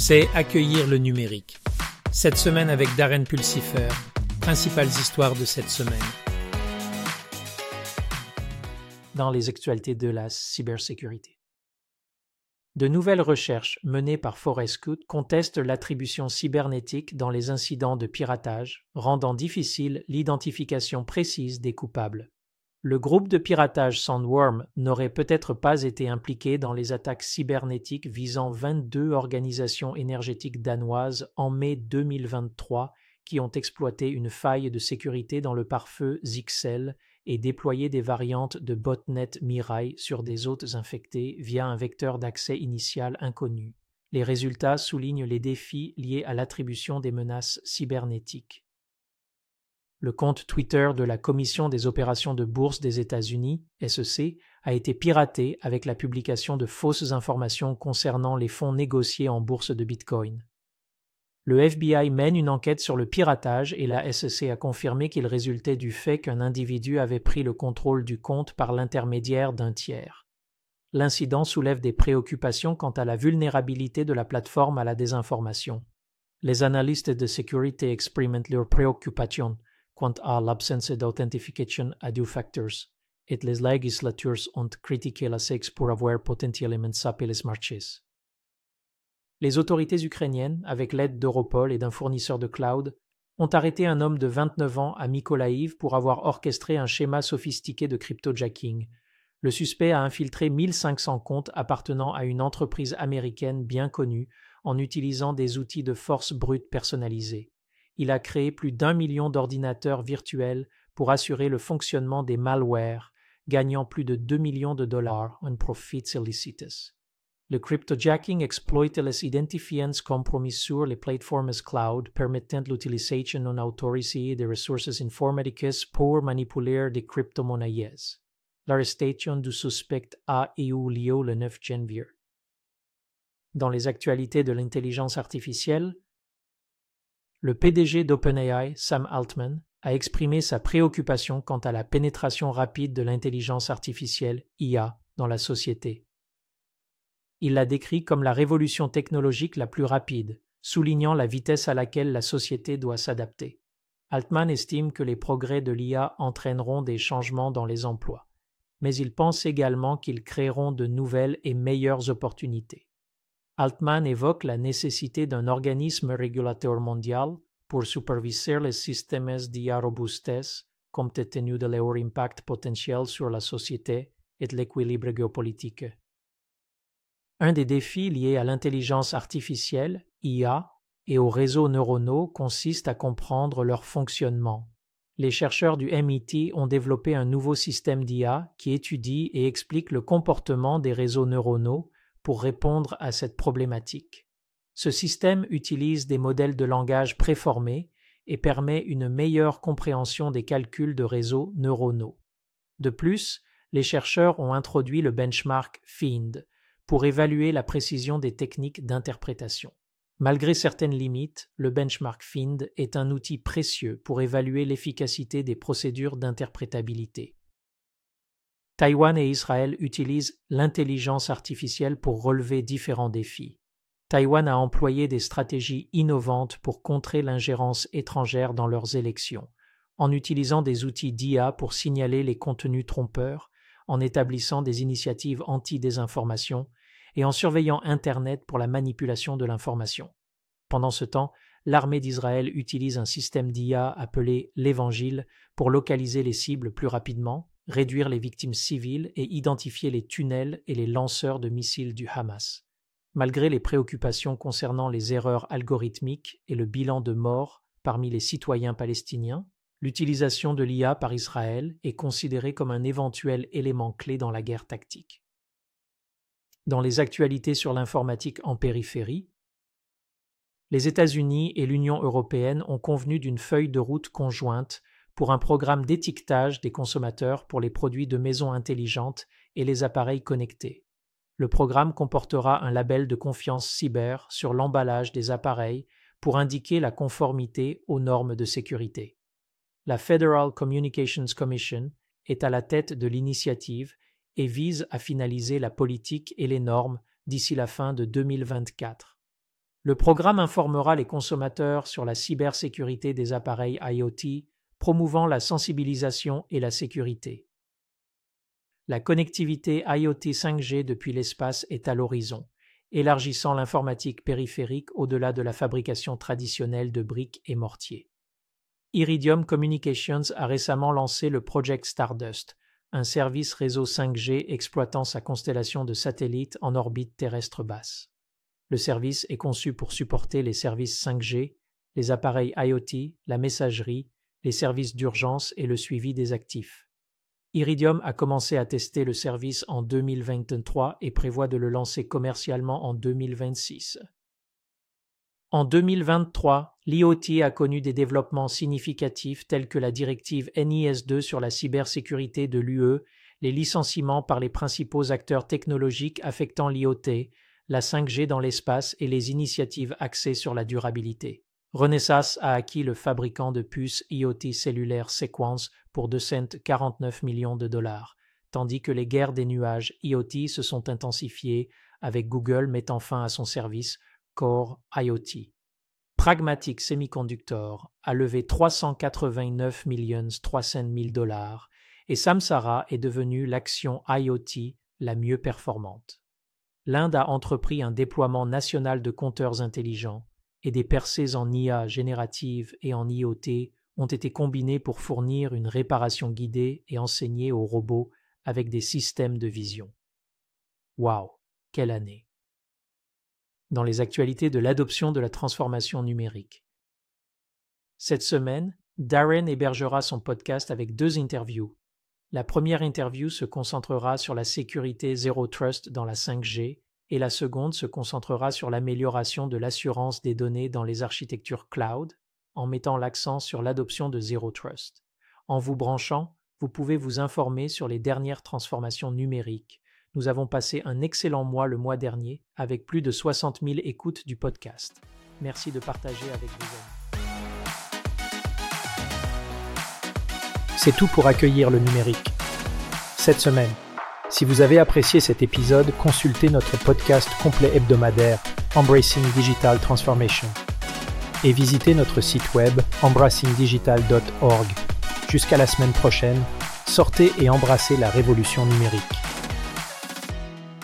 c'est accueillir le numérique. Cette semaine avec Darren Pulsifer, principales histoires de cette semaine. Dans les actualités de la cybersécurité. De nouvelles recherches menées par Forescout contestent l'attribution cybernétique dans les incidents de piratage, rendant difficile l'identification précise des coupables. Le groupe de piratage Sandworm n'aurait peut-être pas été impliqué dans les attaques cybernétiques visant 22 organisations énergétiques danoises en mai 2023 qui ont exploité une faille de sécurité dans le pare-feu Zixel et déployé des variantes de botnet Mirai sur des hôtes infectés via un vecteur d'accès initial inconnu. Les résultats soulignent les défis liés à l'attribution des menaces cybernétiques. Le compte Twitter de la Commission des opérations de bourse des États-Unis, SEC, a été piraté avec la publication de fausses informations concernant les fonds négociés en bourse de Bitcoin. Le FBI mène une enquête sur le piratage et la SEC a confirmé qu'il résultait du fait qu'un individu avait pris le contrôle du compte par l'intermédiaire d'un tiers. L'incident soulève des préoccupations quant à la vulnérabilité de la plateforme à la désinformation. Les analystes de sécurité expriment leurs préoccupations quant à l'absence d'authentification à deux facteurs, et les législateurs ont critiqué la pour avoir potentiellement sapé les marchés. Les autorités ukrainiennes, avec l'aide d'Europol et d'un fournisseur de cloud, ont arrêté un homme de 29 ans à Mykolaïv pour avoir orchestré un schéma sophistiqué de cryptojacking. Le suspect a infiltré 1500 comptes appartenant à une entreprise américaine bien connue en utilisant des outils de force brute personnalisés il a créé plus d'un million d'ordinateurs virtuels pour assurer le fonctionnement des malwares, gagnant plus de 2 millions de dollars en profits illicites. Le cryptojacking exploite les identifiants compromis sur les plateformes cloud permettant l'utilisation non autorisée des ressources informatiques pour manipuler des crypto-monnaies. L'arrestation du suspect a eu lieu le 9 janvier. Dans les actualités de l'intelligence artificielle, le PDG d'OpenAI, Sam Altman, a exprimé sa préoccupation quant à la pénétration rapide de l'intelligence artificielle IA dans la société. Il l'a décrit comme la révolution technologique la plus rapide, soulignant la vitesse à laquelle la société doit s'adapter. Altman estime que les progrès de l'IA entraîneront des changements dans les emplois, mais il pense également qu'ils créeront de nouvelles et meilleures opportunités. Altman évoque la nécessité d'un organisme régulateur mondial pour superviser les systèmes d'IA robustes compte tenu de leur impact potentiel sur la société et de l'équilibre géopolitique. Un des défis liés à l'intelligence artificielle, IA, et aux réseaux neuronaux consiste à comprendre leur fonctionnement. Les chercheurs du MIT ont développé un nouveau système d'IA qui étudie et explique le comportement des réseaux neuronaux pour répondre à cette problématique. Ce système utilise des modèles de langage préformés et permet une meilleure compréhension des calculs de réseaux neuronaux. De plus, les chercheurs ont introduit le benchmark FIND pour évaluer la précision des techniques d'interprétation. Malgré certaines limites, le benchmark FIND est un outil précieux pour évaluer l'efficacité des procédures d'interprétabilité. Taïwan et Israël utilisent l'intelligence artificielle pour relever différents défis. Taïwan a employé des stratégies innovantes pour contrer l'ingérence étrangère dans leurs élections, en utilisant des outils d'IA pour signaler les contenus trompeurs, en établissant des initiatives anti-désinformation et en surveillant Internet pour la manipulation de l'information. Pendant ce temps, l'armée d'Israël utilise un système d'IA appelé l'Évangile pour localiser les cibles plus rapidement, réduire les victimes civiles et identifier les tunnels et les lanceurs de missiles du Hamas. Malgré les préoccupations concernant les erreurs algorithmiques et le bilan de morts parmi les citoyens palestiniens, l'utilisation de l'IA par Israël est considérée comme un éventuel élément clé dans la guerre tactique. Dans les actualités sur l'informatique en périphérie, les États-Unis et l'Union européenne ont convenu d'une feuille de route conjointe pour un programme d'étiquetage des consommateurs pour les produits de maison intelligentes et les appareils connectés. Le programme comportera un label de confiance cyber sur l'emballage des appareils pour indiquer la conformité aux normes de sécurité. La Federal Communications Commission est à la tête de l'initiative et vise à finaliser la politique et les normes d'ici la fin de 2024. Le programme informera les consommateurs sur la cybersécurité des appareils IoT, promouvant la sensibilisation et la sécurité. La connectivité IoT 5G depuis l'espace est à l'horizon, élargissant l'informatique périphérique au-delà de la fabrication traditionnelle de briques et mortiers. Iridium Communications a récemment lancé le Project Stardust, un service réseau 5G exploitant sa constellation de satellites en orbite terrestre basse. Le service est conçu pour supporter les services 5G, les appareils IoT, la messagerie, les services d'urgence et le suivi des actifs. Iridium a commencé à tester le service en 2023 et prévoit de le lancer commercialement en 2026. En 2023, l'IoT a connu des développements significatifs tels que la directive NIS2 sur la cybersécurité de l'UE, les licenciements par les principaux acteurs technologiques affectant l'IoT, la 5G dans l'espace et les initiatives axées sur la durabilité. Renesas a acquis le fabricant de puces IoT cellulaire Sequence pour 249 millions de dollars, tandis que les guerres des nuages IoT se sont intensifiées avec Google mettant fin à son service Core IoT. Pragmatic Semiconductor a levé 389 300 000 dollars et Samsara est devenue l'action IoT la mieux performante. L'Inde a entrepris un déploiement national de compteurs intelligents et des percées en IA générative et en IoT ont été combinées pour fournir une réparation guidée et enseignée aux robots avec des systèmes de vision. Waouh, quelle année! dans les actualités de l'adoption de la transformation numérique. Cette semaine, Darren hébergera son podcast avec deux interviews. La première interview se concentrera sur la sécurité Zero Trust dans la 5G et la seconde se concentrera sur l'amélioration de l'assurance des données dans les architectures cloud en mettant l'accent sur l'adoption de Zero Trust. En vous branchant, vous pouvez vous informer sur les dernières transformations numériques, nous avons passé un excellent mois le mois dernier avec plus de 60 000 écoutes du podcast. Merci de partager avec vos amis. C'est tout pour accueillir le numérique. Cette semaine, si vous avez apprécié cet épisode, consultez notre podcast complet hebdomadaire Embracing Digital Transformation et visitez notre site web embracingdigital.org. Jusqu'à la semaine prochaine, sortez et embrassez la révolution numérique.